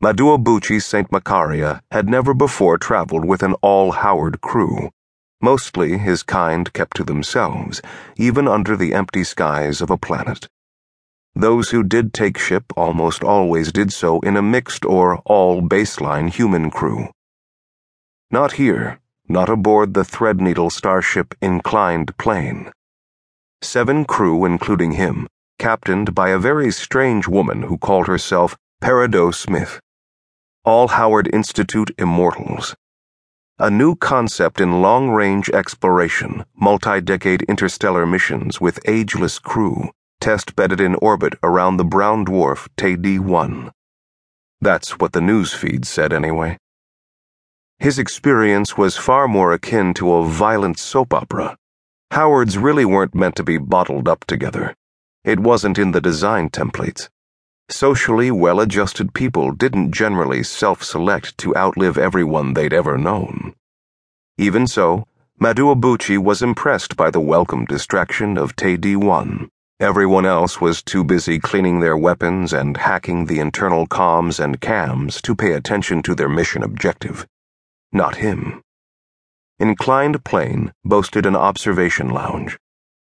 Maduabuchi St. Macaria had never before traveled with an all Howard crew. Mostly his kind kept to themselves, even under the empty skies of a planet. Those who did take ship almost always did so in a mixed or all baseline human crew. Not here, not aboard the Threadneedle starship Inclined Plane. Seven crew, including him, captained by a very strange woman who called herself Peridot Smith. All Howard Institute Immortals. A new concept in long range exploration, multi decade interstellar missions with ageless crew, test bedded in orbit around the brown dwarf Te 1. That's what the news feed said, anyway. His experience was far more akin to a violent soap opera. Howard's really weren't meant to be bottled up together. It wasn't in the design templates. Socially well adjusted people didn't generally self select to outlive everyone they'd ever known. Even so, Maduabuchi was impressed by the welcome distraction of Te 1. Everyone else was too busy cleaning their weapons and hacking the internal comms and cams to pay attention to their mission objective. Not him. Inclined Plane boasted an observation lounge.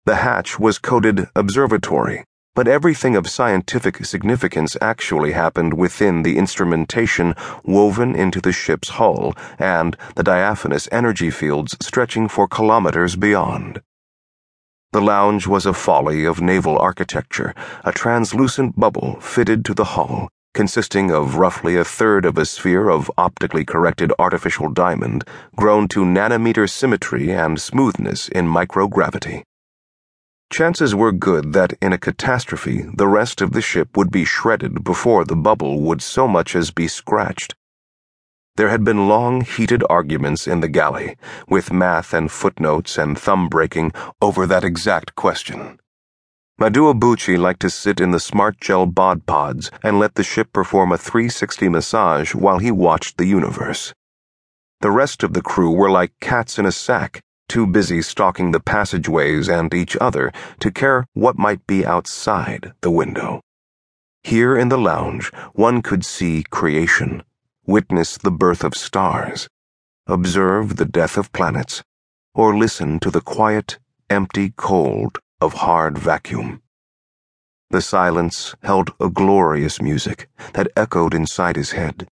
The hatch was coded Observatory but everything of scientific significance actually happened within the instrumentation woven into the ship's hull and the diaphanous energy fields stretching for kilometers beyond. The lounge was a folly of naval architecture, a translucent bubble fitted to the hull, consisting of roughly a third of a sphere of optically corrected artificial diamond grown to nanometer symmetry and smoothness in microgravity. Chances were good that in a catastrophe, the rest of the ship would be shredded before the bubble would so much as be scratched. There had been long, heated arguments in the galley, with math and footnotes and thumb breaking over that exact question. Maduabuchi liked to sit in the smart gel bod pods and let the ship perform a 360 massage while he watched the universe. The rest of the crew were like cats in a sack, too busy stalking the passageways and each other to care what might be outside the window. Here in the lounge, one could see creation, witness the birth of stars, observe the death of planets, or listen to the quiet, empty cold of hard vacuum. The silence held a glorious music that echoed inside his head.